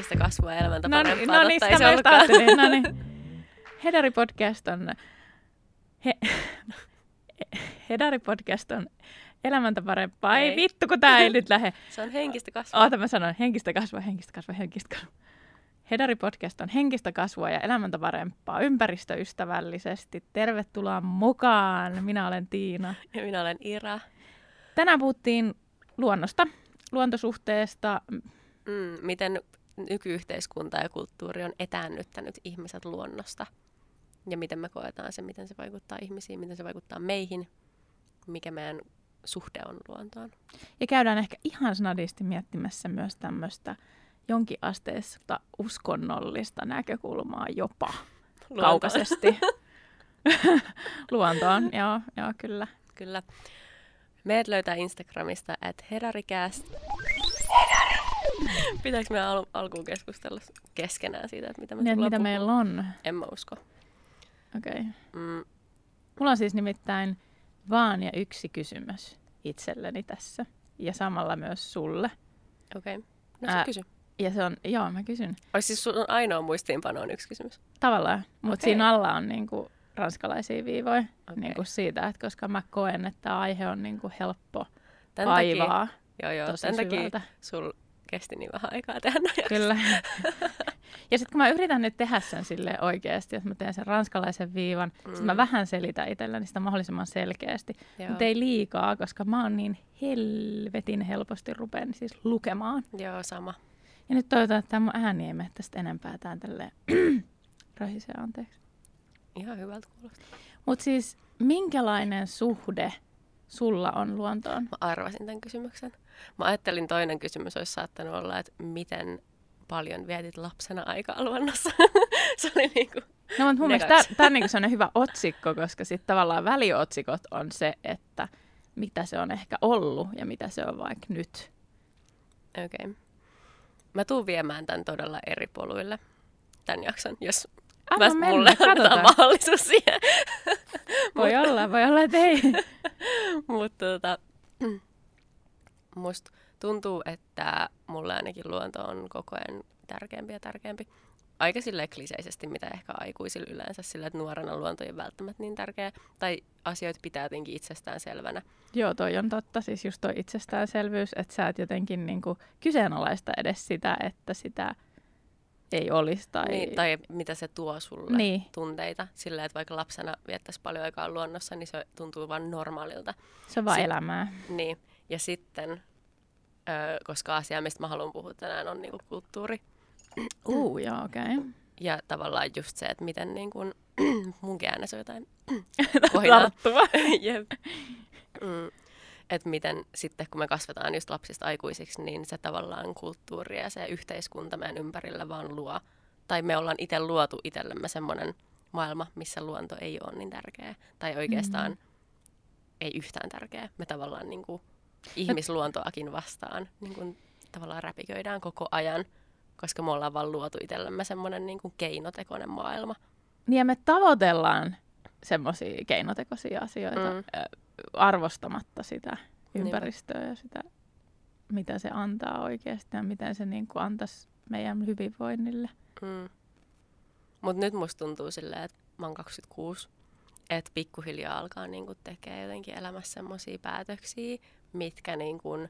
henkistä kasvua ja elämäntä No, parempaa. niin, no niin, sitä ollutkaan. ajattelin. No niin. Hedari Podcast on... He, Hedari Podcast on elämäntä parempaa. Ei, Ei. vittu, kun tää ei nyt lähde. Se on henkistä kasvua. Oota, mä sanon henkistä kasvua, henkistä kasvua, henkistä kasvua. Hedari Podcast on henkistä kasvua ja elämäntä parempaa ympäristöystävällisesti. Tervetuloa mukaan. Minä olen Tiina. Ja minä olen Ira. Tänään puhuttiin luonnosta, luontosuhteesta. Mm, miten nykyyhteiskunta ja kulttuuri on etäännyttänyt ihmiset luonnosta. Ja miten me koetaan se, miten se vaikuttaa ihmisiin, miten se vaikuttaa meihin, mikä meidän suhde on luontoon. Ja käydään ehkä ihan snadisti miettimässä myös tämmöistä jonkinasteista uskonnollista näkökulmaa jopa Luontoon. kaukaisesti. Luontoon, joo, joo, kyllä. Kyllä. Meidät löytää Instagramista at heraricast. Pitääkö me al- alkuun keskustella keskenään siitä, että mitä me Niin, mitä meillä on. En mä usko. Okei. Okay. Mm, Mulla on siis nimittäin vaan ja yksi kysymys itselleni tässä. Ja samalla myös sulle. Okei. Okay. No Ää, Ää, kysy. Ja se on, joo, mä kysyn. Olisi siis sun ainoa muistiinpano on yksi kysymys. Tavallaan. Mutta Okei. siinä alla on niinku ranskalaisia viivoja. Okei. Niinku siitä, että koska mä koen, että aihe on niinku helppo Tän kaivaa Takia, joo, joo. tosi Tän takia syvältä. sul kesti niin vähän aikaa tehdä. Kyllä. ja sitten kun mä yritän nyt tehdä sen sille oikeasti, että mä teen sen ranskalaisen viivan, mm. sitten mä vähän selitän itselleni sitä mahdollisimman selkeästi. Mutta ei liikaa, koska mä oon niin helvetin helposti rupean siis lukemaan. Joo, sama. Ja nyt toivotaan, että tämä mun ääni ei mene tästä enempää tään tälleen rahisee, anteeksi. Ihan hyvältä kuulostaa. Mutta siis minkälainen suhde sulla on luontoon? Mä arvasin tämän kysymyksen. Mä ajattelin toinen kysymys olisi saattanut olla, että miten paljon vietit lapsena aikaa luonnossa. se oli niinku... No, mutta mun mielestä tämä on niinku hyvä otsikko, koska sitten tavallaan väliotsikot on se, että mitä se on ehkä ollut ja mitä se on vaikka nyt. Okei. Okay. Mä tuun viemään tämän todella eri poluille, tämän jakson, jos Anna mä, mennä, mulle annetaan mahdollisuus siihen. Voi olla, voi olla, että ei. Mutta tota, musta tuntuu, että mulle ainakin luonto on koko ajan tärkeämpi ja tärkeämpi. Aika sille kliseisesti, mitä ehkä aikuisilla yleensä, sillä että nuorena luonto ei välttämättä niin tärkeä. Tai asioita pitää jotenkin itsestään selvänä. Joo, toi on totta. Siis just toi itsestäänselvyys, että sä et jotenkin niinku kyseenalaista edes sitä, että sitä ei olisi. Tai... Niin, tai mitä se tuo sulle Niin. tunteita. Sillä että vaikka lapsena viettäisi paljon aikaa luonnossa, niin se tuntuu vain normaalilta. Se on vaan Sit- elämää. Niin, ja sitten, koska asia, mistä mä haluan puhua tänään, on niinku kulttuuri. Uu, joo, okei. Okay. Ja tavallaan just se, että miten niin kuin, munkin äänessä on jotain. Tarttuva. Jep. Mm. Että miten sitten, kun me kasvetaan just lapsista aikuisiksi, niin se tavallaan kulttuuri ja se yhteiskunta meidän ympärillä vaan luo. Tai me ollaan itse luotu itsellemme semmoinen maailma, missä luonto ei ole niin tärkeä. Tai oikeastaan Mm. ei yhtään tärkeä. Me tavallaan niin kuin ihmisluontoakin vastaan niin kuin tavallaan räpiköidään koko ajan, koska me ollaan vaan luotu itsellemme semmoinen niin kuin keinotekoinen maailma. Niin ja me tavoitellaan semmoisia keinotekoisia asioita Mm. arvostamatta sitä ympäristöä ja sitä, mitä se antaa oikeasti ja miten se niin kuin antaisi meidän hyvinvoinnille. Mm. Mutta nyt musta tuntuu silleen, että mä oon 26, että pikkuhiljaa alkaa niinku tekee jotenkin elämässä semmoisia päätöksiä, mitkä niinku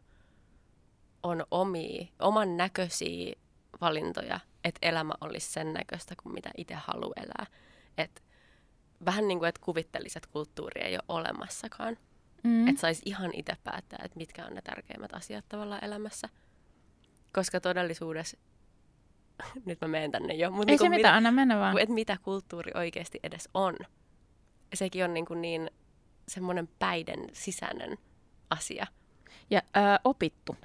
on omia, oman näköisiä valintoja, että elämä olisi sen näköistä kuin mitä itse haluaa elää. Et vähän niin kuin, että kuvittelisi, että kulttuuri ei ole olemassakaan. Mm. Että saisi ihan itse päättää, että mitkä on ne tärkeimmät asiat tavallaan elämässä. Koska todellisuudessa, nyt mä menen tänne jo, mutta Ei se mitään, anna mennä vaan. että mitä kulttuuri oikeasti edes on. Sekin on niin, kuin niin semmoinen päiden sisäinen asia. Ja ö, opittu.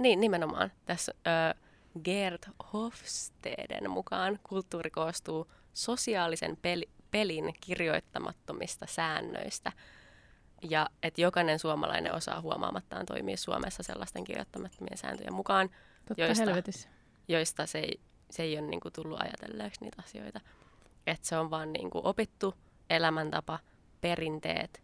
Niin, nimenomaan. Tässä ö, Gerd Hofsteden mukaan kulttuuri koostuu sosiaalisen peli, pelin kirjoittamattomista säännöistä. Ja että jokainen suomalainen osaa huomaamattaan toimia Suomessa sellaisten kirjoittamattomien sääntöjen mukaan, Totta Joista- helvetissä. joista se ei, se ei ole niin kuin tullut ajatelleeksi niitä asioita. Että se on vaan niin kuin opittu elämäntapa, perinteet,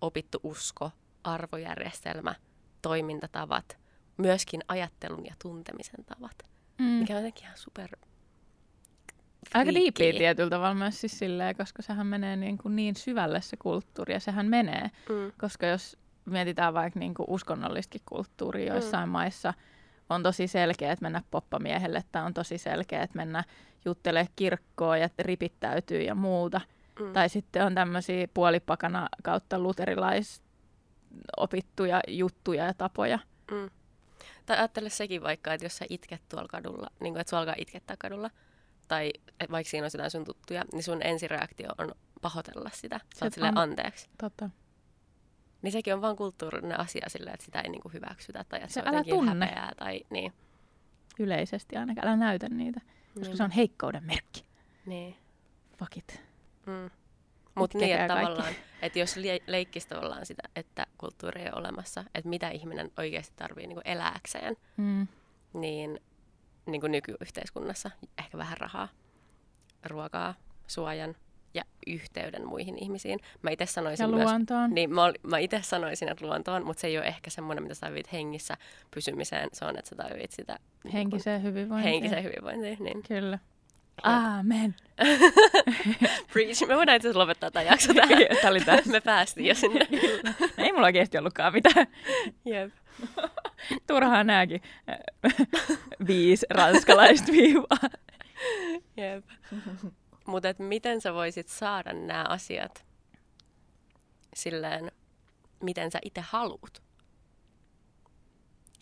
opittu usko, arvojärjestelmä, toimintatavat, myöskin ajattelun ja tuntemisen tavat. Mm. mikä on jotenkin ihan super Aika diippiä tietyllä tavalla myös siis silleen, koska sehän menee niin, kuin niin syvälle se kulttuuri ja sehän menee. Mm. Koska jos mietitään vaikka niin kuin uskonnollistakin kulttuuria, Mm. joissain maissa on tosi selkeä, että mennä poppamiehelle tai on tosi selkeä, että mennä juttelee kirkkoon ja ripittäytyy ja muuta. Mm. Tai sitten on tämmöisiä puolipakana kautta luterilais opittuja juttuja ja tapoja. Mm. Tai ajattele sekin vaikka, että jos sä itket tuolla kadulla, niin kuin, että sua alkaa itkettää kadulla, tai vaikka siinä on jotain sun tuttuja, niin sun ensireaktio on pahoitella sitä. Sä oot silleen anteeksi. Tota. Niin sekin on vaan kulttuurinen asia silleen, että sitä ei niinku hyväksytä tai että Se se, on älä jotenkin tunne. häpeää. Tai, niin, Yleisesti ainakaan. Älä näytä niitä, koska niin, se on heikkouden merkki. Niin. Fuck it. Mm. Mutta niin, että tavallaan, että jos leikkisi tavallaan sitä, että kulttuuri ei ole olemassa, että mitä ihminen oikeasti tarvii niin elääkseen, Mm. niin, niin kuin nykyyhteiskunnassa ehkä vähän rahaa, ruokaa, suojan ja yhteyden muihin ihmisiin. Mä itse sanoisin Ja myös, luontoon. niin mä, mä itse sanoisin, että luontoon, mutta se ei ole ehkä semmoinen, mitä sä tarvit hengissä pysymiseen. Se on, että sä tarvit sitä niin Henkiseen kuin hyvinvointiin. henkiseen hyvinvointiin. Niin. Kyllä. Aamen. Preach. Me voidaan itse asiassa lopettaa tämä jakso tähän. Tämä oli tässä. Me päästiin jo sinne. Ei mulla oikeasti ollutkaan mitään. Jep. Turhaa nääkin. Viisi ranskalaista viivaa. Jep. Mutta miten sä voisit saada nämä asiat silleen, miten sä itse haluut?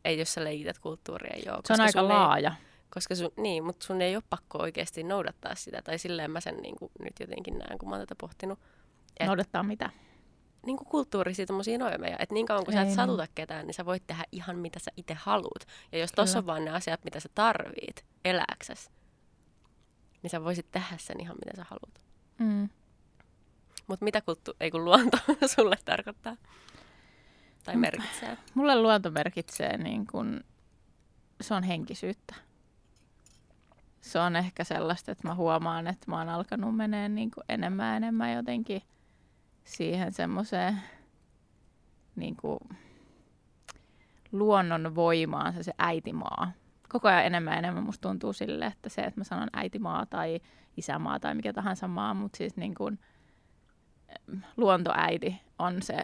Ei jos sä leikität kulttuuria, joo. Se on aika laaja. Ei, koska sun, niin, mutta sun ei ole pakko oikeasti noudattaa sitä. Tai silleen mä sen niin kuin, nyt jotenkin näen, kun mä oon tätä pohtinut. Et- Noudattaa mitä? Niin kuin kulttuurisia tommosia normeja. Että niin kauan kun sä Ei et niin. satuta ketään, niin sä voit tehdä ihan mitä sä itse haluut. Ja jos tossa Kyllä. on vaan ne asiat, mitä sä tarvit elääksesi, niin sä voisit tehdä sen ihan mitä sä haluat. Mm. Mutta mitä kulttu- ei kun luonto sulle tarkoittaa? Tai merkitsee? Mulle luonto merkitsee niin kuin, se on henkisyyttä. Se on ehkä sellaista, että mä huomaan, että mä oon alkanut menee niin kuin enemmän ja enemmän jotenkin siihen semmoiseen niin kuin luonnon voimaan, se, se äitimaa. Koko ajan enemmän ja enemmän musta tuntuu sille, että se, että mä sanon äitimaa tai isämaa tai mikä tahansa maa, mutta siis niin kuin, luontoäiti on se,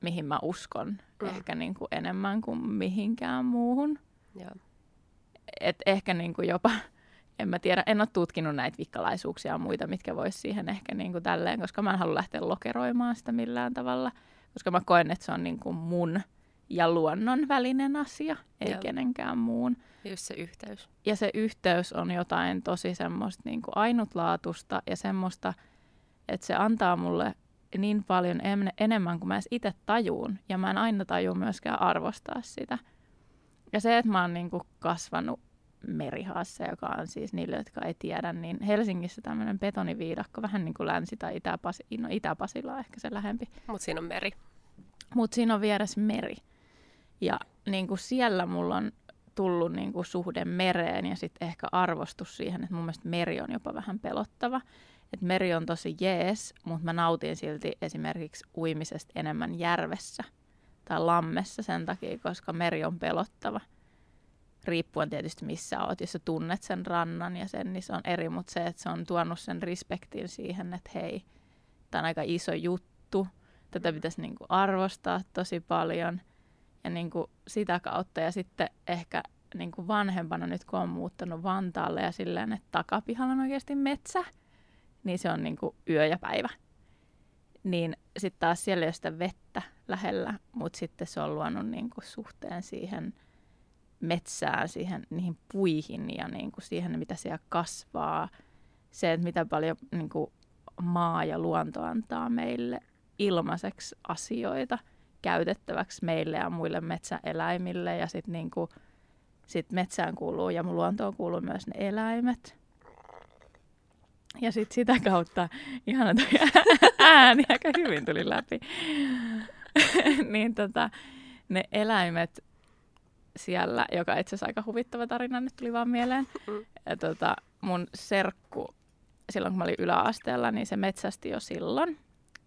mihin mä uskon mm. ehkä niin kuin enemmän kuin mihinkään muuhun. Joo. Et ehkä niin kuin jopa, en mä tiedä, en ole tutkinut näitä vikkalaisuuksia ja muita, mitkä vois siihen ehkä niin kuin tälleen, koska mä en halua lähteä lokeroimaan sitä millään tavalla, koska mä koen, että se on niin kuin mun ja luonnon välinen asia, ei Joo. kenenkään muun. Just se yhteys. Ja se yhteys on jotain tosi semmoista niin kuin ainutlaatusta ja semmoista, että se antaa mulle niin paljon en, enemmän kuin mä edes itse tajuun. Ja mä en aina tajua myöskään arvostaa sitä. Ja se, että mä oon niin kuin kasvanut Merihaassa, joka on siis niille, jotka ei tiedä, niin Helsingissä tämmöinen betoniviidakko, vähän niin kuin Länsi- tai Itä-Pasi, no Itä-Pasila on ehkä se lähempi. Mutta siinä on meri. Mutta siinä on vieressä meri. Ja niin kuin siellä mulla on tullut niin kuin suhde mereen ja sitten ehkä arvostus siihen, että mun mielestä meri on jopa vähän pelottava. Et meri on tosi jees, mutta mä nautin silti esimerkiksi uimisesta enemmän järvessä tai lammessa sen takia, koska meri on pelottava. Riippuen tietysti missä oot, jos sä tunnet sen rannan ja sen, niin se on eri, mutta se, että se on tuonut sen respektin siihen, että hei, tämä on aika iso juttu, tätä pitäisi niin kuin arvostaa tosi paljon ja niin kuin sitä kautta. Ja sitten ehkä niin kuin vanhempana nyt, kun on muuttanut Vantaalle ja silleen, että takapihalla on oikeasti metsä, niin se on niin kuin yö ja päivä. Niin sitten taas siellä ei ole sitä vettä lähellä, mutta sitten se on luonut niin kuin suhteen siihen metsään, siihen, niihin puihin ja niin kuin siihen, mitä siellä kasvaa. Se, että mitä paljon niin kuin maa ja luonto antaa meille ilmaiseksi asioita käytettäväksi meille ja muille metsäeläimille. Ja sitten niinku, sit metsään kuuluu ja mun luontoon kuuluu myös ne eläimet. Ja sitten sitä kautta, ihana toi ääni aika hyvin tuli läpi. niin tota, ne eläimet siellä, joka itse asiassa aika huvittava tarina nyt tuli vaan mieleen. Mm. Ja tota, mun serkku, silloin kun mä olin yläasteella, niin se metsästi jo silloin.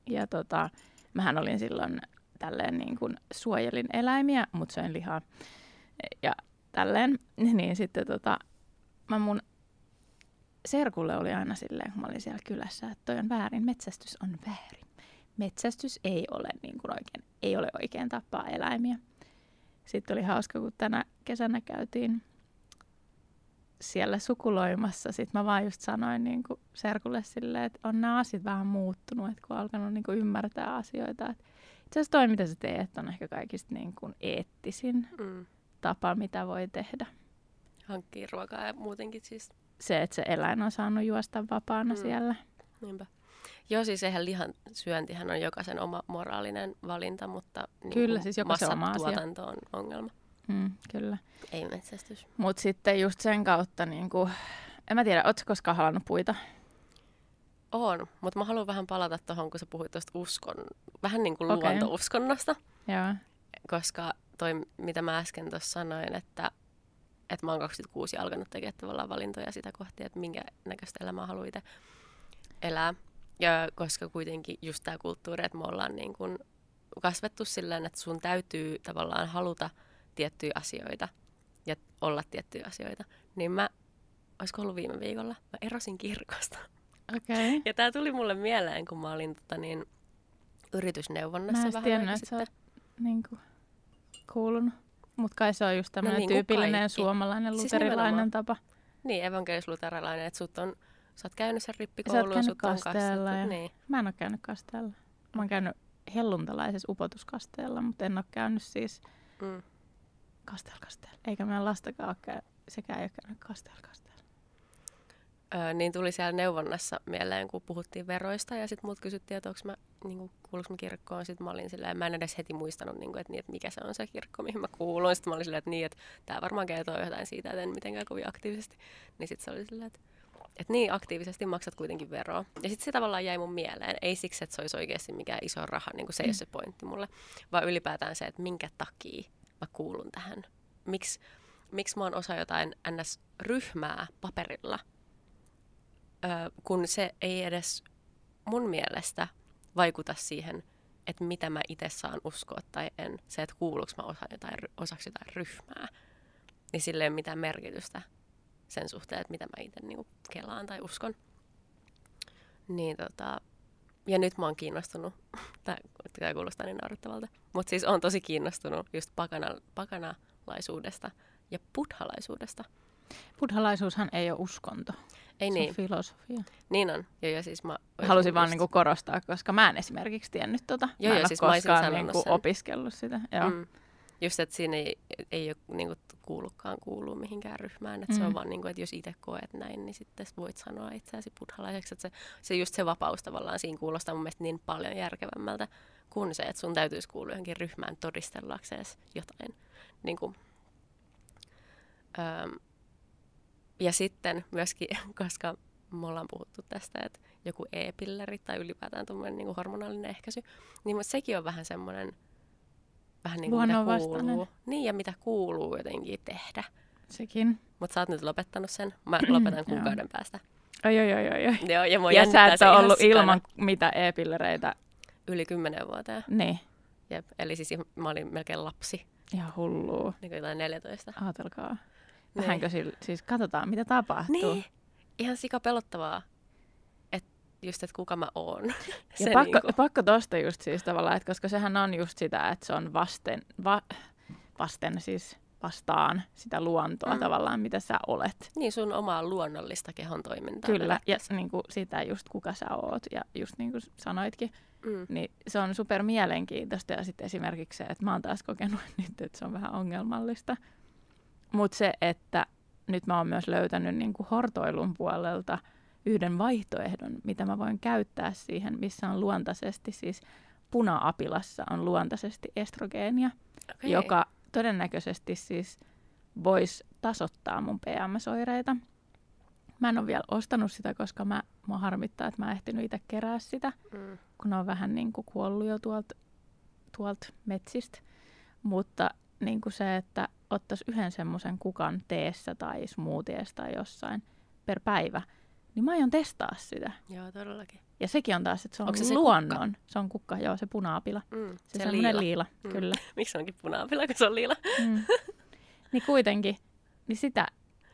Ja tota, mähän olin silloin tälleen niin kuin suojelin eläimiä, mutta söin lihaa. Ja tälleen. Niin sitten tota, mä mun serkulle oli aina silleen, kun mä olin siellä kylässä, että toi on väärin, metsästys on väärin. Metsästys ei ole, niin kuin oikein, ei ole oikein tappaa eläimiä. Sitten oli hauska, kun tänä kesänä käytiin siellä sukuloimassa. Sitten mä vaan just sanoin niin kuin serkulle silleen, että on nämä asiat vähän muuttunut, että kun on alkanut niin kuin ymmärtää asioita. Että itse asiassa toi, mitä sä teet, on ehkä kaikista niin kuin eettisin Mm. tapa, mitä voi tehdä. Hankkii ruokaa ja muutenkin siis. Se, että se eläin on saanut juosta vapaana Mm. mm. siellä. Niinpä. Joo, siis eihän lihan syöntihän on jokaisen oma moraalinen valinta, mutta niin Kyllä, siis jokaisen oma massatuotanto on ongelma. Mm, kyllä. Ei metsästys. Mutta sitten just sen kautta, niin kuin, en mä tiedä, ootko koskaan halannut puita? On, mutta mä haluan vähän palata tuohon, kun sä puhuit tuosta uskon, vähän niin kuin Okei. luontouskonnosta, Joo. koska toi, mitä mä äsken tuossa sanoin, että, että mä oon 26 ja alkanut tekemään tavallaan valintoja sitä kohti, että minkä näköistä elämää haluan itse elää. Ja koska kuitenkin just tämä kulttuuri, että me ollaan niin kuin kasvettu silleen, että sun täytyy tavallaan haluta tiettyjä asioita ja olla tiettyjä asioita, niin mä, olisiko ollut viime viikolla, mä erosin kirkosta. Okei. Okay. Ja tämä tuli mulle mieleen, kun mä olin tota, niin, yritysneuvonnassa Mä vähän tiennyt, että sä sitten. oot niin kuin, kuulunut. Mutta kai se on just tämmöinen niin kuin tyypillinen kaikki. suomalainen Siis luterilainen nimenomaan. tapa. Niin, evankelis-luterilainen, että sut on, sä oot käynyt sen Sä rippikouluun, oot käynyt sut on kasteella ja- Niin. Mä en ole käynyt kasteella. Mä oon käynyt helluntalaisessa upotuskasteella, mutta en ole käynyt siis Mm. kasteella kasteella. Eikä meidän lastakaan ole käy- sekään ei ole käynyt kasteella kasteella. Öö, niin tuli siellä neuvonnassa mieleen, kun puhuttiin veroista ja sitten mut kysyttiin, että onko mä, niin kuuluuko mä kirkkoon. Sitten mä olin silleen, mä en edes heti muistanut, niin kuin, että, niin, että mikä se on se kirkko, mihin mä kuulun. Sitten mä olin silleen, että niin, että tämä varmaan kertoo jotain siitä, että en mitenkään kovin aktiivisesti. Niin sitten se oli silleen, että, että niin aktiivisesti maksat kuitenkin veroa. Ja sitten se tavallaan jäi mun mieleen. Ei siksi, että se olisi oikeasti mikään iso raha, niin kuin se ei ole se pointti mulle, vaan ylipäätään se, että minkä takia mä kuulun tähän. Miksi, miksi mä oon osa jotain NS-ryhmää paperilla, ö, kun se ei edes mun mielestä vaikuta siihen, että mitä mä itse saan uskoa tai en. Se, että kuuluuko mä osa jotain, osaksi jotain ryhmää, niin sillä ei ole mitään merkitystä sen suhteen, että mitä mä itse niinku kelaan tai uskon. Niin tota, ja nyt mä oon kiinnostunut, tämä kuulostaa niin naurettavalta, mutta siis on tosi kiinnostunut just pakana, pakanalaisuudesta ja buddhalaisuudesta. Buddhalaisuushan ei ole uskonto. Ei se niin, on filosofia. niin on. Joo, joo, siis mä Halusin vaan niinku korostaa, koska mä en esimerkiksi tiennyt tota. Joo, mä en joo, ole siis mä koskaan sanonut niinku sen. opiskellut sitä. Joo. Mm. Just, että siinä ei, ei ole niin kuin, kuulukaan kuuluu mihinkään ryhmään. Että mm. Se on Mm. vaan, niin kuin, että jos itse koet näin, niin sitten voit sanoa itseäsi buddhalaiseksi. Että se, se just se vapaus tavallaan siinä kuulostaa mun mielestä niin paljon järkevämmältä kuin se, että sun täytyisi kuulua johonkin ryhmään todistellakseen jotain. Niin kuin, öm, ja sitten myöskin, koska me ollaan puhuttu tästä, että joku e-pilleri tai ylipäätään tuommoinen niin hormonaalinen ehkäisy, niin sekin on vähän semmoinen, vähän niin kuin mitä kuuluu. Niin, ja mitä kuuluu jotenkin tehdä. Sekin. Mutta sä oot nyt lopettanut sen. Mä lopetan Joo. kuukauden päästä. Oi, oi, oi, oi. Joo, ja Ja sä et ole ollut sikana. ilman mitä e-pillereitä. Yli kymmenen vuoteen. Niin. Jep. Eli siis mä olin melkein lapsi, Ihan hullua. niin kuin jotain 14. Aatelkaa. Niin. Vähänkö sillä, siis katsotaan mitä tapahtuu. Niin, ihan sika pelottavaa. Just, että kuka mä oon. Ja Se pakko, niinku- pakko tosta just siis tavallaan, että koska sehän on just sitä, että se on vasten, va, vasten siis vastaan sitä luontoa Mm. tavallaan, mitä sä olet. Niin sun omaa luonnollista kehon toimintaa. Kyllä, ja niin kuin sitä just kuka sä oot, ja just niin kuin sanoitkin, Mm. niin se on super mielenkiintoista, ja sitten esimerkiksi se, että mä oon taas kokenut nyt, että se on vähän ongelmallista. Mutta se, että nyt mä oon myös löytänyt niin kuin hortoilun puolelta yhden vaihtoehdon, mitä mä voin käyttää siihen, missä on luontaisesti, siis puna-apilassa on luontaisesti estrogeenia, Okay. joka todennäköisesti siis voisi tasoittaa mun PMS-oireita. Mä en ole vielä ostanut sitä, koska mä, mua harmittaa, että mä en ehtinyt itse kerää sitä, Mm. kun on vähän niin kuin kuollut jo tuolta tuolt metsistä. Mutta niin kuin se, että ottaisi yhden semmoisen kukan teessä tai smoothieessa tai jossain per päivä, niin mä aion testaa sitä. Joo, todellakin. Ja sekin on taas, että se on Onko se se luonnon. Se on kukka, joo, se punaapila. Mm. Se, se semmoinen liila, Mm. kyllä. Miksi se onkin punaapila, kun se on liila? Mm. Niin kuitenkin, niin sitä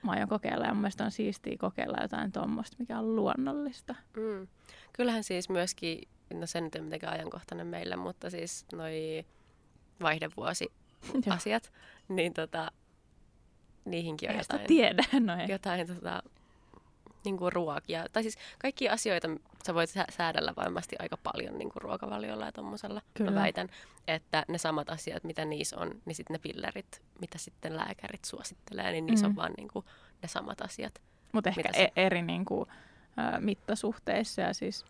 mä aion kokeilla ja mun mielestä on siistiä kokeilla jotain tuommoista, mikä on luonnollista. Mm. Kyllähän siis myöskin, no se nyt ei mitenkään ajankohtainen meille, mutta siis noi vaihdevuosi asiat, niin tota, niihinkin on jotain, tiedä, no ei. jotain tota, niin kuin ruokia. Tai siis kaikki asioita sä voit säädellä varmasti aika paljon niin kuin ruokavaliolla ja tuommoisella. Mä väitän, että ne samat asiat, mitä niissä on, niin sitten ne pillerit, mitä sitten lääkärit suosittelee, niin niissä mm. on vaan niin kuin ne samat asiat. Mutta ehkä e- eri niin kuin, ä, mittasuhteissa ja siis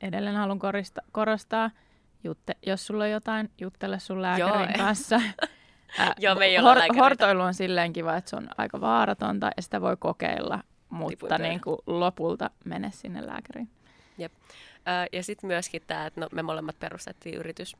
edelleen haluan korista, korostaa, jutte, jos sulla on jotain, juttele sun lääkärin Joo, kanssa. Joo, me ei hor- hortoilu on silleen kiva, että se on aika vaaratonta ja sitä voi kokeilla mutta niin kuin lopulta mene sinne lääkäriin. Jep. Ö, ja sitten myöskin tämä, että no, me molemmat perustettiin yritys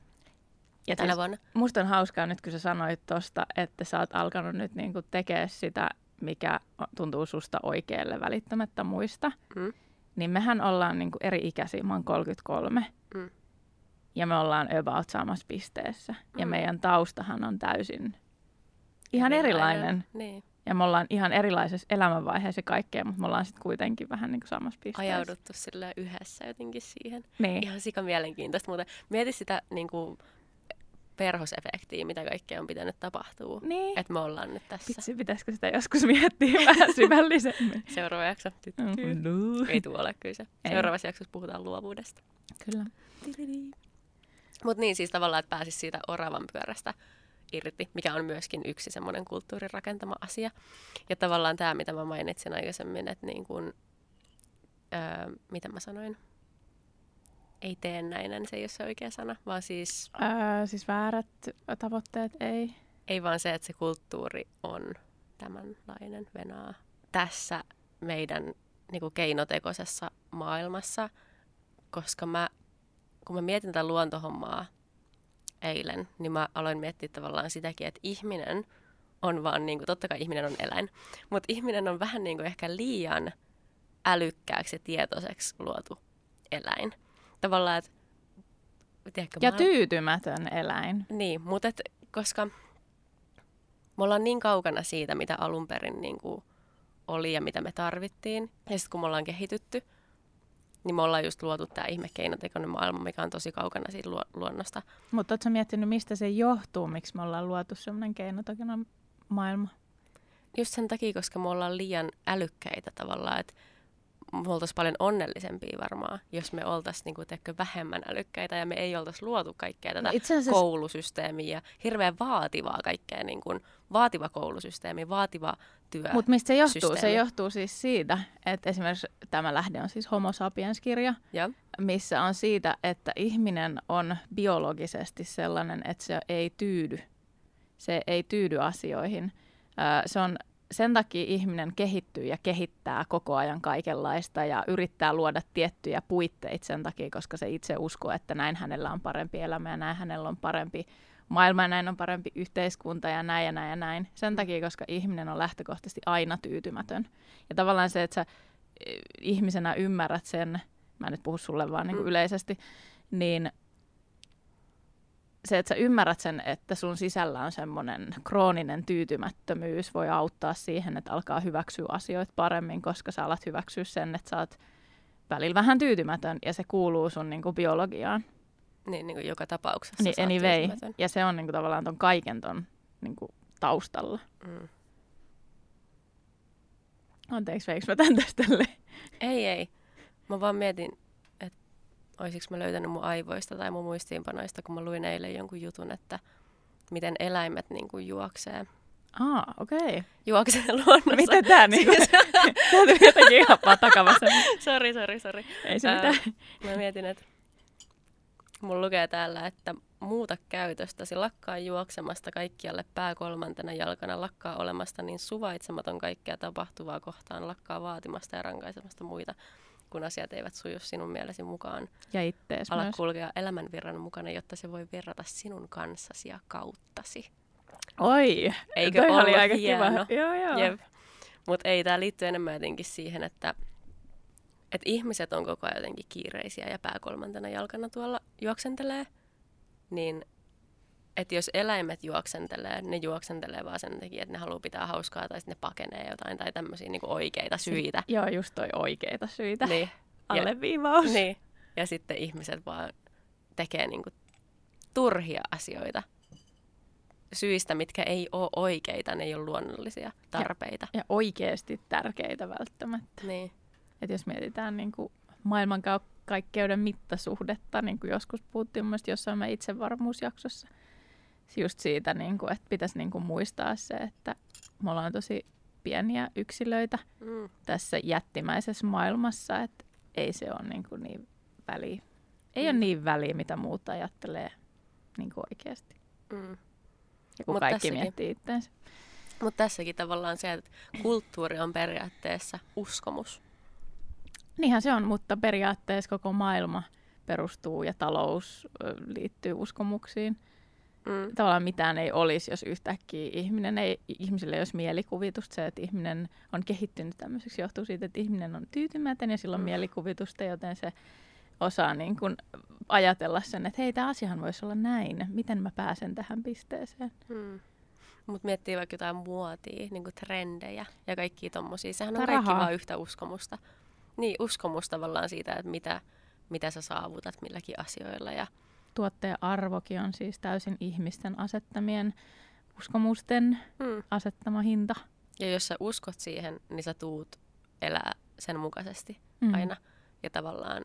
ja tänä siis vuonna. Musta on hauskaa nyt, kun sä sanoit tuosta, että sä oot alkanut nyt niin kuin tekemään sitä, mikä tuntuu susta oikealle välittämättä muista. Mm. Niin mehän ollaan niin kuin eri ikäisiä. Mä oon 33. Mm. Ja me ollaan about samassa pisteessä. Mm. Ja meidän taustahan on täysin ihan erilainen. erilainen. Niin. Ja me ollaan ihan erilaisessa elämänvaiheessa kaikkea, mutta me ollaan sitten kuitenkin vähän niin kuin samassa pisteessä. Ajauduttu sillä yhdessä jotenkin siihen. Niin. Ihan sika mielenkiintoista, mutta mieti sitä niin kuin perhosefektiä, mitä kaikkea on pitänyt tapahtua. Niin. Että me ollaan nyt tässä. Pitsi, pitäisikö sitä joskus miettiä vähän syvällisemmin? Seuraava jakso. Mm-hmm. Ei tule ole kyllä se. Seuraavassa jaksossa puhutaan luovuudesta. Kyllä. Mutta niin siis tavallaan, että pääsisi siitä oravan pyörästä irti, mikä on myöskin yksi semmoinen kulttuurin rakentama asia. Ja tavallaan tämä, mitä mä mainitsin aikaisemmin, että niin kuin, öö, mitä mä sanoin, ei teennäinen, se ei ole se oikea sana, vaan siis... Öö, siis väärät tavoitteet, ei. Ei vaan se, että se kulttuuri on tämänlainen venaa tässä meidän niin kuin keinotekoisessa maailmassa, koska mä, kun mä mietin tätä luontohommaa eilen, niin mä aloin miettiä tavallaan sitäkin, että ihminen on vaan, niin kuin, totta kai ihminen on eläin, mutta ihminen on vähän niin kuin ehkä liian älykkääksi ja tietoiseksi luotu eläin. Tavallaan, että tiedätkö, ja mä... tyytymätön eläin. Niin, mutta et, koska me ollaan niin kaukana siitä, mitä alun perin niin kuin oli ja mitä me tarvittiin. Ja sitten kun me ollaan kehitytty, niin me ollaan just luotu tämä ihme keinotekoinen maailma, mikä on tosi kaukana siitä lu- luonnosta. Mutta ootko miettinyt, mistä se johtuu, miksi me ollaan luotu semmoinen keinotekoinen maailma? Just sen takia, koska me ollaan liian älykkäitä tavallaan, että me oltaisiin paljon onnellisempia varmaan, jos me oltaisiin niin kuin, vähemmän älykkäitä ja me ei oltaisi luotu kaikkea tätä no asiassa... koulusysteemiä ja hirveän vaativaa kaikkea, niin kuin, vaativa koulusysteemi, vaativa työ. Mutta mistä se johtuu? Systeemi. Se johtuu siis siitä, että esimerkiksi tämä lähde on siis Homo sapiens-kirja, ja. missä on siitä, että ihminen on biologisesti sellainen, että se ei tyydy. Se ei tyydy asioihin. Se on sen takia ihminen kehittyy ja kehittää koko ajan kaikenlaista ja yrittää luoda tiettyjä puitteita sen takia, koska se itse uskoo, että näin hänellä on parempi elämä ja näin hänellä on parempi maailma ja näin on parempi yhteiskunta ja näin ja näin ja näin. Sen takia, koska ihminen on lähtökohtaisesti aina tyytymätön. Ja tavallaan se, että sä eh, ihmisenä ymmärrät sen, mä en nyt puhu sulle vaan niin kuin mm. yleisesti, niin se, että sä ymmärrät sen, että sun sisällä on semmoinen krooninen tyytymättömyys, voi auttaa siihen, että alkaa hyväksyä asioita paremmin, koska sä alat hyväksyä sen, että sä oot välillä vähän tyytymätön ja se kuuluu sun niin kuin, biologiaan. Niin, niin kuin joka tapauksessa niin, anyway. Ja se on niin kuin, tavallaan ton kaiken ton niin kuin, taustalla. Mm. Anteeksi, veikö mä tämän tästä Ei, ei. Mä vaan mietin, olisiko mä löytänyt mun aivoista tai mun muistiinpanoista, kun mä luin eilen jonkun jutun, että miten eläimet niin kuin juoksee. Ah, okei. Okay. Juoksee luonnossa. Miten tää niin kuin, täytyy jotenkin ihan vaan takavassa. sori, sori, sori. Ei se mitään. Mä mietin, että mun lukee täällä, että muuta käytöstäsi, lakkaa juoksemasta kaikkialle pää kolmantena jalkana, lakkaa olemasta niin suvaitsematon kaikkea tapahtuvaa kohtaan, lakkaa vaatimasta ja rankaisemasta muita kun asiat eivät suju sinun mielesi mukaan. Ja ittees Ala myös. kulkea elämänvirran mukana, jotta se voi virrata sinun kanssasi ja kauttasi. Oi, Eikö toi oli aika hieno? kiva. Joo, joo. Mutta ei, tämä liittyy enemmän jotenkin siihen, että et ihmiset on koko ajan jotenkin kiireisiä ja pääkolmantena jalkana tuolla juoksentelee, niin että jos eläimet juoksentelee, ne juoksentelee vaan sen takia, että ne haluaa pitää hauskaa tai sitten ne pakenee jotain tai tämmöisiä niin oikeita syitä. Joo, just toi oikeita syitä. Niin. Alleviivaus. Niin. Ja sitten ihmiset vaan tekee niin kuin turhia asioita syistä, mitkä ei ole oikeita, ne ei ole luonnollisia tarpeita. Ja oikeasti tärkeitä välttämättä. Niin. Et jos mietitään niin kuin maailmankaikkeuden mittasuhdetta, niin kuin joskus puhuttiin mun jossain meidän itsevarmuusjaksossa, just siitä, niin kuin, että pitäisi niin kuin muistaa se, että me ollaan tosi pieniä yksilöitä Mm. tässä jättimäisessä maailmassa, että ei se ole niin, kuin niin väliä. Ei Mm. ole niin väliä, mitä muut ajattelee niin kuin oikeasti. Mm. Ja kun Mut kaikki tässäkin. miettii itseensä. Mutta tässäkin tavallaan se, että kulttuuri on periaatteessa uskomus. Niinhän se on, mutta periaatteessa koko maailma perustuu ja talous liittyy uskomuksiin. Mm. Tavallaan mitään ei olisi, jos yhtäkkiä ihminen ei, ihmisille ei olisi mielikuvitusta. Se, että ihminen on kehittynyt tämmöiseksi, johtuu siitä, että ihminen on tyytymätön ja sillä on Mm. mielikuvitusta, joten se osaa niin kuin ajatella sen, että hei, tämä asiahan voisi olla näin. Miten mä pääsen tähän pisteeseen? Mm. Mutta miettii vaikka jotain muotia, niin trendejä ja kaikkia tommosia. Sehän on kaikki vaan yhtä uskomusta. Niin, uskomus tavallaan siitä, että mitä, mitä sä saavutat milläkin asioilla. Ja, Tuotteen arvokin on siis täysin ihmisten asettamien uskomusten mm. asettama hinta. ja jos sä uskot siihen, niin sä tuut elää sen mukaisesti Mm. aina. Ja tavallaan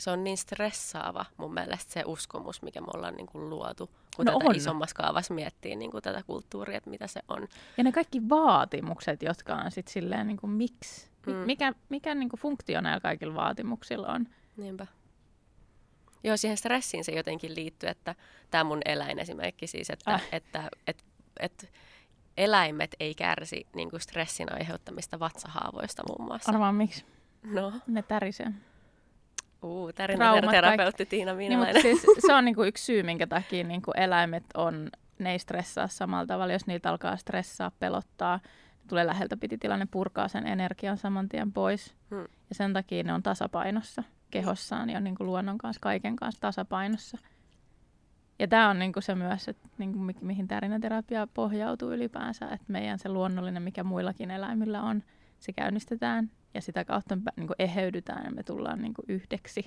se on niin stressaava mun mielestä se uskomus, mikä me ollaan niin kuin luotu, kun No tätä on. isommassa kaavassa miettii niin kuin tätä kulttuuria, että mitä se on. Ja ne kaikki vaatimukset, jotka on sitten silleen niin kuin miksi, Mm. mm. mikä, mikä niin kuin funktio näillä kaikilla vaatimuksilla on. Niinpä. Joo, siihen stressiin se jotenkin liittyy, että tämä mun eläin esimerkki siis, että, Äh. että, että, että eläimet ei kärsi niin kuin stressin aiheuttamista vatsahaavoista muun muassa. Arvaa miksi No, ne tärisee. uu, Traumat terapeutti Tiina Niin, Miinalainen. mutta siis se on niinku yksi syy, minkä takia niinku eläimet on, ne ei stressaa samalla tavalla. Jos niitä alkaa stressaa, pelottaa, tulee läheltä piti tilanne, purkaa sen energian saman tien pois. Hmm. Ja sen takia ne on tasapainossa kehossaan ja on niinku luonnon kanssa, kaiken kanssa tasapainossa. Ja tämä on niinku se myös, että niinku mi- mihin tarinaterapia pohjautuu ylipäänsä, että meidän se luonnollinen, mikä muillakin eläimillä on, se käynnistetään ja sitä kautta me niinku eheydytään ja me tullaan niinku yhdeksi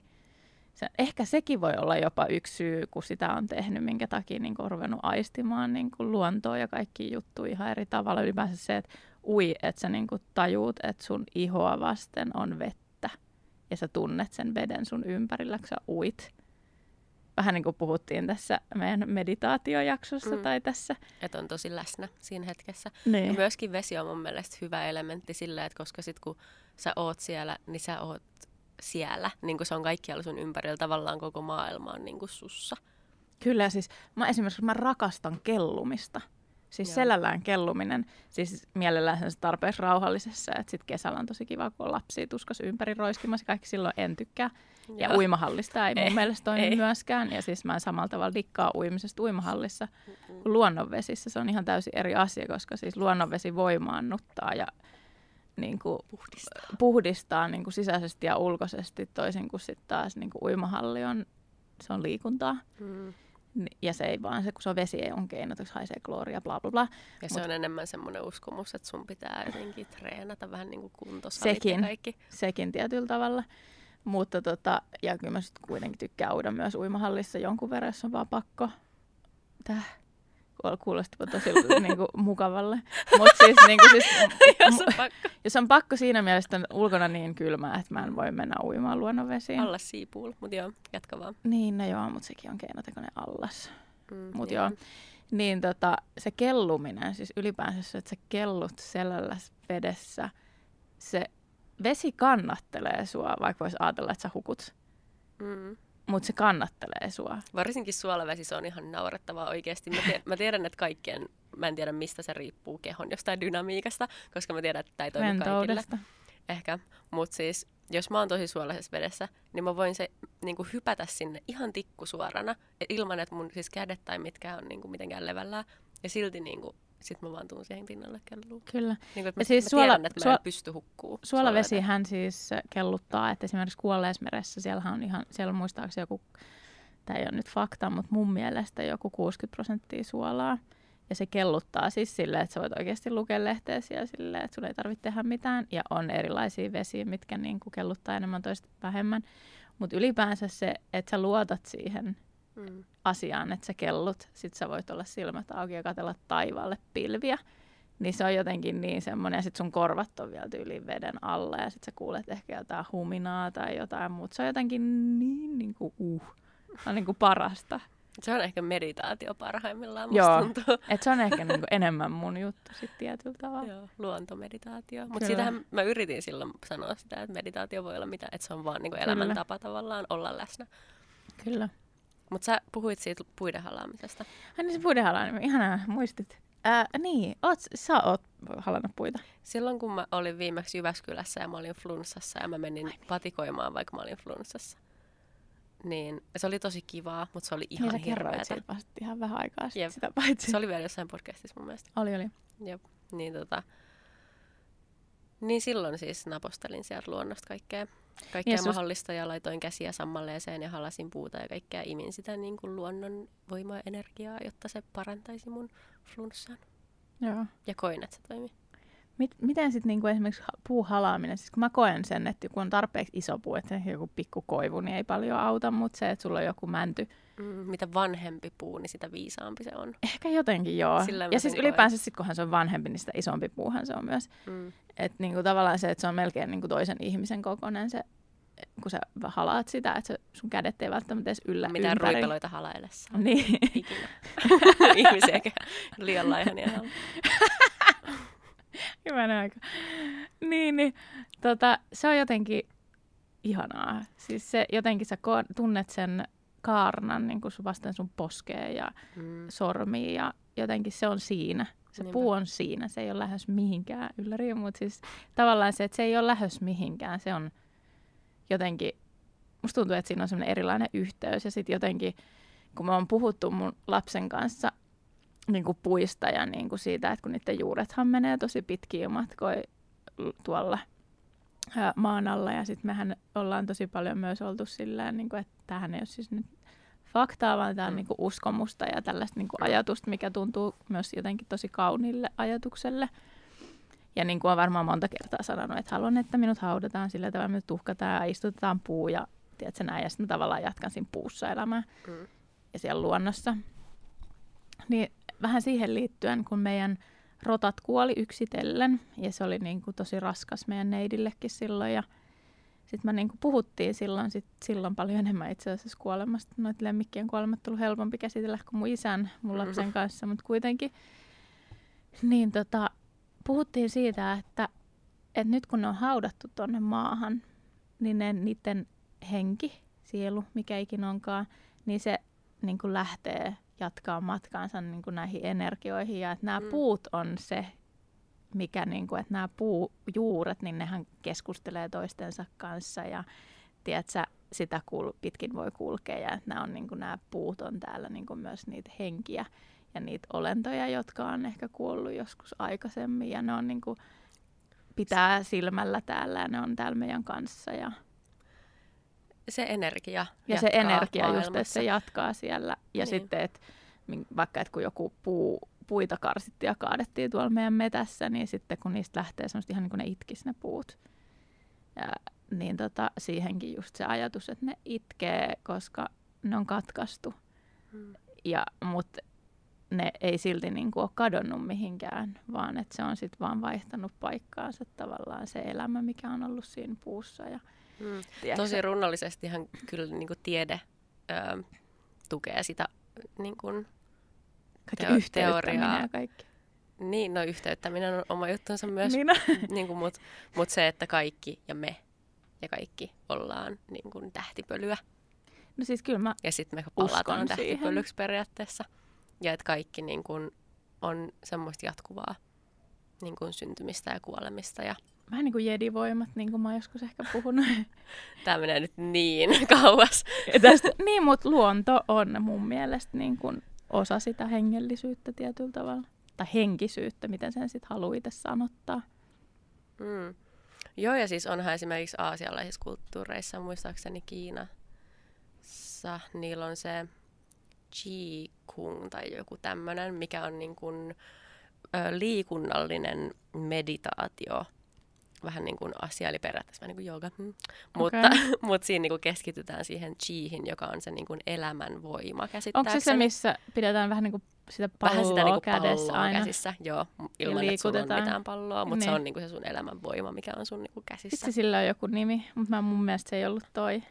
se, ehkä sekin voi olla jopa yksi syy, kun sitä on tehnyt, minkä takia niin on ruvennut aistimaan niin kuin luontoa ja kaikki juttuja ihan eri tavalla. Ylipäänsä se, että ui, että sä niin kuin tajuut, että sun ihoa vasten on vettä ja sä tunnet sen veden sun ympärillä, kun sä uit. Vähän niin kuin puhuttiin tässä meidän meditaatiojaksossa Mm. tai tässä. Että on tosi läsnä siinä hetkessä. Ja Niin. myöskin vesi on mun mielestä hyvä elementti sillä, että koska sit kun sä oot siellä, niin sä oot siellä. Niin kuin se on kaikkialla sun ympärillä, tavallaan koko maailma on niin kuin sussa. Kyllä, ja siis mä esimerkiksi mä rakastan kellumista. Siis Joo. selällään kelluminen, siis mielellään sen tarpeeksi rauhallisessa, että sitten kesällä on tosi kiva, kun on lapsia tuskas ympäri roiskimassa, kaikki silloin en tykkää. Ja Joo. uimahallista ei mun Ei, mielestä toimi ei. myöskään, ja siis mä en samalla tavalla dikkaa uimisesta uimahallissa Mm-mm. kuin luonnonvesissä. Se on ihan täysin eri asia, koska siis luonnonvesi voimaannuttaa ja niin kuin, Puhdistaa. puhdistaa niin kuin sisäisesti ja ulkoisesti, toisin kuin sitten taas niin kuin uimahalli on, se on liikuntaa. Mm. Ja se ei vaan se, kun se on vesi, ei on keinotus, haisee klooria, bla bla bla. Ja se Mut- on enemmän semmoinen uskomus, että sun pitää jotenkin treenata vähän niin kuin kuntosalit Sekin. kaikki. Sekin tietyllä tavalla. Mutta tota, ja kyllä mä sit kuitenkin tykkään uida myös uimahallissa jonkun verran, jos on vaan pakko. Täh. Kuul- Kuulostipa tosi niinku, mukavalle. Mutta siis, niinku, siis Jos on pakko jos on pakko siinä mielessä, että on ulkona niin kylmää, että mä en voi mennä uimaan luonnonvesiin. alla siipuul. Mutta joo, jatka vaan. Niin, no joo, mutta sekin on keinotekoinen allas. Mm, Mut niin joo. Niin tota, se kelluminen, siis ylipäänsä se, että sä kellut selällä vedessä, se vesi kannattelee sua, vaikka voisi ajatella, että sä hukut, Mm. Mutta se kannattelee sua. Varsinkin suolavesi se on ihan naurettavaa oikeasti. Mä, tiedän, mä tiedän, että kaikkien, mä en tiedä mistä se riippuu kehon jostain dynamiikasta, koska mä tiedän, että tämä ei toimi kaikille. Ehkä, mutta siis jos mä oon tosi suolaisessa vedessä, niin mä voin se niinku hypätä sinne ihan tikkusuorana, ilman että mun siis kädet tai mitkään on niinku mitenkään levällään. Ja silti niinku, sit mä vaan tuun siihen pinnalle kelluun. Kyllä. Että Ja mä, siis mä suola- tiedän, että mä en pysty hukkuu. Suolavesihän siis kelluttaa, että esimerkiksi kuolleessa meressä, siellähän on ihan, siellä on muistaakseni joku tämä ei ole nyt fakta, mutta mun mielestä joku 60 prosenttia suolaa. Ja se kelluttaa siis silleen, että sä voit oikeasti lukea lehteä siellä silleen, että sun ei tarvitse tehdä mitään. Ja on erilaisia vesiä, mitkä niin kuin kelluttaa enemmän toista vähemmän. Mutta ylipäänsä se, että sä luotat siihen mm. asiaan, että sä kellut, sit sä voit olla silmät auki ja katella taivaalle pilviä. Niin se on jotenkin niin semmoinen, ja sit sun korvat on vielä tyyliin veden alla, ja sit sä kuulet ehkä jotain huminaa tai jotain muuta. Se on jotenkin niin, niin kuin, uh, se on niin kuin parasta. Se on ehkä meditaatio parhaimmillaan, musta Joo, tuntuu. et se on ehkä niin kuin enemmän mun juttu sit tietyllä tavalla. Joo, luontomeditaatio. Mutta Kyllä. sitähän mä yritin silloin sanoa sitä, että meditaatio voi olla mitä, että se on vaan niinku elämäntapa tavallaan olla läsnä. Kyllä. Mutta sä puhuit siitä puiden halaamisesta. Ai niin se puiden halaaminen, ihanaa, muistit. Ää, niin, oot, sä oot halannut puita. Silloin kun mä olin viimeksi Jyväskylässä ja mä olin flunssassa ja mä menin patikoimaan, vaikka mä olin flunssassa, niin se oli tosi kivaa, mutta se oli ihan niin kerroit hirveetä. siitä vasta ihan vähän aikaa Jep. sitten sitä paitsi. Se oli vielä jossain podcastissa mun mielestä. Oli, oli. Jep. Niin, tota, niin silloin siis napostelin sieltä luonnosta kaikkea, kaikkea Ja sus- mahdollista ja laitoin käsiä sammalleeseen ja halasin puuta ja kaikkea. Imin sitä niin kuin luonnon voimaa ja energiaa, jotta se parantaisi mun flunssan. Joo. Ja koin, että se toimi. Mit, miten sitten niinku esimerkiksi ha- puuhalaaminen, siis kun mä koen sen, että kun on tarpeeksi iso puu, että joku pikku koivu, niin ei paljon auta, mutta se, että sulla on joku mänty, Mm, mitä vanhempi puu, niin sitä viisaampi se on. ehkä jotenkin joo. Sillä ja siis koen. ylipäänsä sitten, kunhan se on vanhempi, niin sitä isompi puuhan se on myös. Mm. Että niinku tavallaan se, että se on melkein niinku toisen ihmisen kokoinen se, kun sä halaat sitä, että sun kädet ei välttämättä edes yllä Mitään ympäri. ruipeloita halaillessa. Niin. Ikinä. Ihmisiäkään liian laihania. Hyvänä aika. Niin, niin tota, se on jotenkin ihanaa. Siis se jotenkin sä ko- tunnet sen kaarnan niin kuin vasten sun poskeen ja Mm. sormiin ja jotenkin se on siinä. Se Niinpä. puu on siinä, se ei ole lähes mihinkään ylläri, mutta siis tavallaan se, että se ei ole lähes mihinkään, se on jotenkin, musta tuntuu, että siinä on semmoinen erilainen yhteys ja sitten jotenkin, kun me on puhuttu mun lapsen kanssa niin kuin puista ja niin kuin siitä, että kun niiden juurethan menee tosi pitkiä matkoja tuolla maan alla ja sitten mehän ollaan tosi paljon myös oltu silleen, niin kuin, että tämähän ei ole siis nyt faktaa, vaan tämä on Mm. niin kuin uskomusta ja tällaista niin kuin ajatusta, mikä tuntuu myös jotenkin tosi kauniille ajatukselle. Ja niin kuin on varmaan monta kertaa sanonut, että haluan, että minut haudataan sillä tavalla, me tuhkataan ja istutetaan puu ja tiedätkö, näin. Ja sitten tavallaan jatkan siinä puussa elämää Mm. ja siellä luonnossa. Niin vähän siihen liittyen, kun meidän rotat kuoli yksitellen ja se oli niin kuin tosi raskas meidän neidillekin silloin ja sitten mä niin kuin puhuttiin silloin, sit, silloin paljon enemmän itse asiassa kuolemasta. Noita lemmikkien kuolemat tullut helpompi käsitellä kuin mun isän mun lapsen kanssa, mutta kuitenkin. Niin tota, puhuttiin siitä, että, että nyt kun ne on haudattu tuonne maahan, niin ne, niiden henki, sielu, mikä ikinä onkaan, niin se niin kuin lähtee jatkaa matkaansa niin kuin näihin energioihin. Ja että nämä Mm. puut on se, mikä, niin kuin, että nämä puujuuret, niin nehän keskustelee toistensa kanssa ja tiedätkö, sitä kul- pitkin voi kulkea ja että nämä, on, niin kuin, nämä puut on täällä niin kuin myös niitä henkiä ja niitä olentoja, jotka on ehkä kuollut joskus aikaisemmin ja ne on niin kuin, pitää silmällä täällä ja ne on täällä meidän kanssa ja Se energia ja se energia just, että se jatkaa siellä. Ja Niin. sitten, että vaikka että kun joku puu, puita karsittiin ja kaadettiin tuolla meidän metässä, niin sitten kun niistä lähtee semmoista ihan niin kuin ne itkis ne puut. Ja, niin tota, siihenkin just se ajatus, että ne itkee, koska ne on katkaistu. Mm. Ja, mutta ne ei silti niin kuin ole kadonnut mihinkään, vaan että se on sitten vaan vaihtanut paikkaansa tavallaan se elämä, mikä on ollut siinä puussa. Ja, Mm. tiedätkö, Tosi runnollisestihan kyllä niin kuin tiede ö, tukee sitä niin kuin, kaikki teo- teoriaa. ja kaikki. niin, no yhteyttäminen on oma juttunsa myös, Niin kuin, mutta mut se, että kaikki ja me ja kaikki ollaan niin kuin tähtipölyä. No siis kyllä mä, Ja sitten me palataan tähtipölyksi periaatteessa. Ja että kaikki niin kuin, on semmoista jatkuvaa niin kuin syntymistä ja kuolemista. Ja vähän niin kuin jedivoimat, niin kuin mä oon joskus ehkä puhunut. tämä menee nyt niin kauas. Ja tästä, niin, mutta luonto on mun mielestä niin kuin osa sitä hengellisyyttä tietyllä tavalla. Tai henkisyyttä, miten sen sitten haluaa itse sanottaa. Mm. Joo, ja siis onhan esimerkiksi aasialaisissa kulttuureissa, muistaakseni Kiina, Kiinassa niillä on se Qigong tai joku tämmöinen, mikä on niin kuin, ö, liikunnallinen meditaatio. Vähän niin kuin asia, eli periaatteessa vähän niin kuin jooga. Hmm. Mutta, mutta siinä niin kuin keskitytään siihen chihin, joka on se niin kuin elämän voima Onko se se, missä pidetään vähän niin kuin sitä palloa vähän sitä niin kädessä palloa aina? käsissä, joo, ilman että sulla on mitään palloa, mutta niin. se on niin kuin se sun elämän voima, mikä on sun niin kuin käsissä. Itse sillä on joku nimi, mutta mä mun mielestä se ei ollut toi.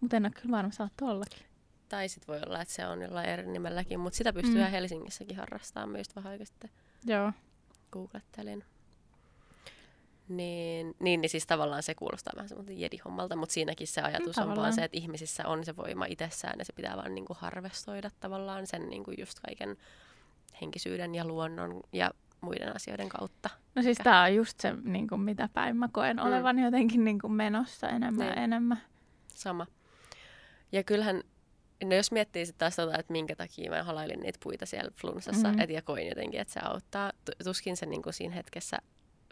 Mutta en ole kyllä varma, saat ollakin. Tai sitten voi olla, että se on jollain eri nimelläkin, mutta sitä pystyy mm. Helsingissäkin harrastamaan myös vähän aikaa sitten. Joo. Googlettelin. Niin, niin, niin siis tavallaan se kuulostaa vähän semmoinen jedihommalta, mutta siinäkin se ajatus mm, on vaan se, että ihmisissä on se voima itsessään ja se pitää vaan niin kuin harvestoida tavallaan sen niin kuin just kaiken henkisyyden ja luonnon ja muiden asioiden kautta. No siis tämä on just se, niin kuin mitä päin mä koen mm. olevan jotenkin niin kuin menossa enemmän niin. ja enemmän. Sama. Ja kyllähän No jos miettii sitten taas tota, että minkä takia mä halailin niitä puita siellä flunssassa, mm-hmm. et ja koin jotenkin, että se auttaa. Tuskin se niin kuin siinä hetkessä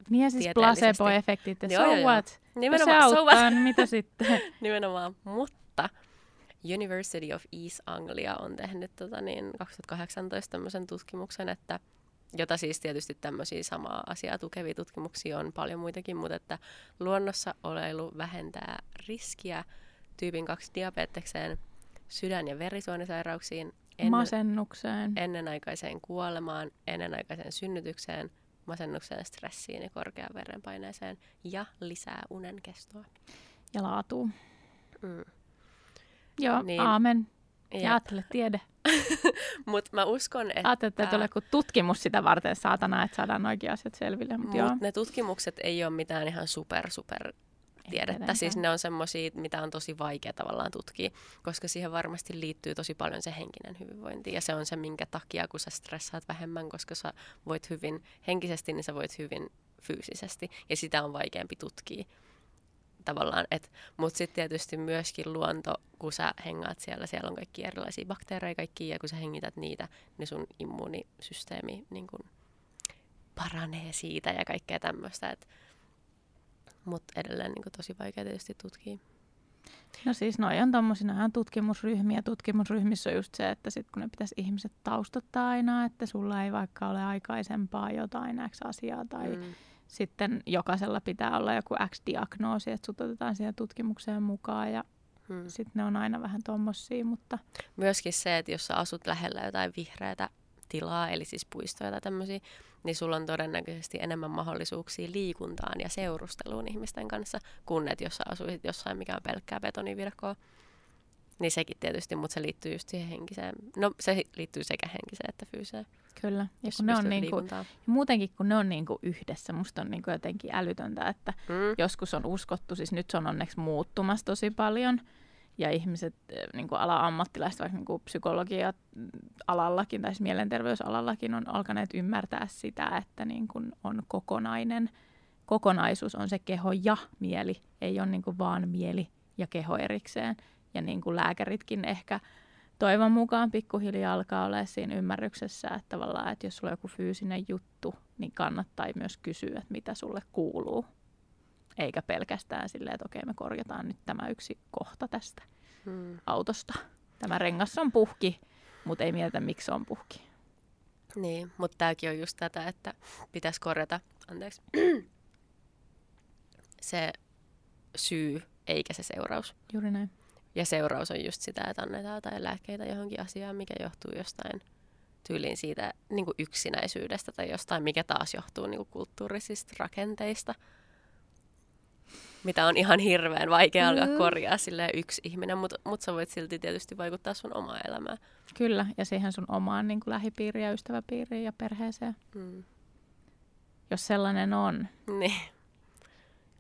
Niin ja siis placebo-efektit, ja so what? Nimenomaan, Jos se auttaa, so what? niin mitä sitten? Nimenomaan, mutta University of East Anglia on tehnyt tota, niin 2018 tämmöisen tutkimuksen, että jota siis tietysti tämmöisiä samaa asiaa tukevia tutkimuksia on paljon muitakin, mutta että luonnossa oleilu vähentää riskiä tyypin 2 diabetekseen – sydän- ja verisuonisairauksiin, ennen, masennukseen, ennenaikaiseen kuolemaan, ennenaikaiseen synnytykseen, masennukseen, stressiin ja korkeaan verenpaineeseen ja lisää unen kestoa. Ja laatu. Mm. Joo, niin, aamen. Ja, ja ajattele tiede. Mutta mä uskon, että... Ajattelin, että tulee tutkimus sitä varten, saatana, että saadaan oikein asiat selville. Mutta mut ne tutkimukset ei ole mitään ihan super, super tiedettä. Siis ne on semmoisia, mitä on tosi vaikea tavallaan tutkia, koska siihen varmasti liittyy tosi paljon se henkinen hyvinvointi. Ja se on se, minkä takia, kun sä stressaat vähemmän, koska sä voit hyvin henkisesti, niin sä voit hyvin fyysisesti. Ja sitä on vaikeampi tutkia tavallaan. Mutta sitten tietysti myöskin luonto, kun sä hengaat siellä, siellä on kaikki erilaisia bakteereja kaikki, ja kun sä hengität niitä, niin sun immuunisysteemi niin kun paranee siitä ja kaikkea tämmöistä. Että mutta edelleen niin kuin, tosi vaikea tietysti tutkia. No siis noi on tommosia tutkimusryhmiä. Tutkimusryhmissä on just se, että sit kun ne pitäisi ihmiset taustottaa aina, että sulla ei vaikka ole aikaisempaa jotain X-asiaa tai mm. sitten jokaisella pitää olla joku X-diagnoosi, että sut otetaan siihen tutkimukseen mukaan ja mm. sitten ne on aina vähän tommosia, mutta... Myöskin se, että jos sä asut lähellä jotain vihreätä tilaa, eli siis puistoja tai tämmöisiä, niin sulla on todennäköisesti enemmän mahdollisuuksia liikuntaan ja seurusteluun ihmisten kanssa, kun että jos sä asuisit jossain, mikä on pelkkää betonivirkoa. Niin sekin tietysti, mutta se liittyy just siihen henkiseen. No se liittyy sekä henkiseen että fyysiseen. Kyllä. Ja, kun ne on niinku, ja muutenkin kun ne on niinku yhdessä, musta on niinku jotenkin älytöntä, että mm. joskus on uskottu, siis nyt se on onneksi muuttumassa tosi paljon – ja ihmiset, eh, niin kuin ala-ammattilaiset, vaikka niin kuin psykologia-alallakin tai siis mielenterveysalallakin on alkaneet ymmärtää sitä, että niin kuin on kokonainen, kokonaisuus on se keho ja mieli, ei ole niin kuin vaan mieli ja keho erikseen. Ja niin kuin lääkäritkin ehkä toivon mukaan pikkuhiljaa alkaa olla siinä ymmärryksessä, että tavallaan, että jos sulla on joku fyysinen juttu, niin kannattaa myös kysyä, että mitä sulle kuuluu eikä pelkästään silleen, että okei me korjataan nyt tämä yksi kohta tästä hmm. autosta. Tämä rengas on puhki, mutta ei mietitä miksi se on puhki. Niin, mutta tämäkin on just tätä, että pitäisi korjata, anteeksi, se syy eikä se seuraus. Juuri näin. Ja seuraus on just sitä, että annetaan jotain lääkkeitä johonkin asiaan, mikä johtuu jostain tyyliin siitä niin kuin yksinäisyydestä tai jostain, mikä taas johtuu niin kuin kulttuurisista rakenteista – mitä on ihan hirveän vaikea alkaa mm. korjaa sille yksi ihminen, mutta mut sä voit silti tietysti vaikuttaa sun omaan elämään. Kyllä, ja siihen sun omaan niin kuin lähipiiriin ja ystäväpiiriin ja perheeseen. Mm. Jos sellainen on. Niin.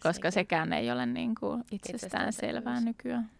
Koska Sekin. sekään ei ole niin kuin itsestään selvää nykyään.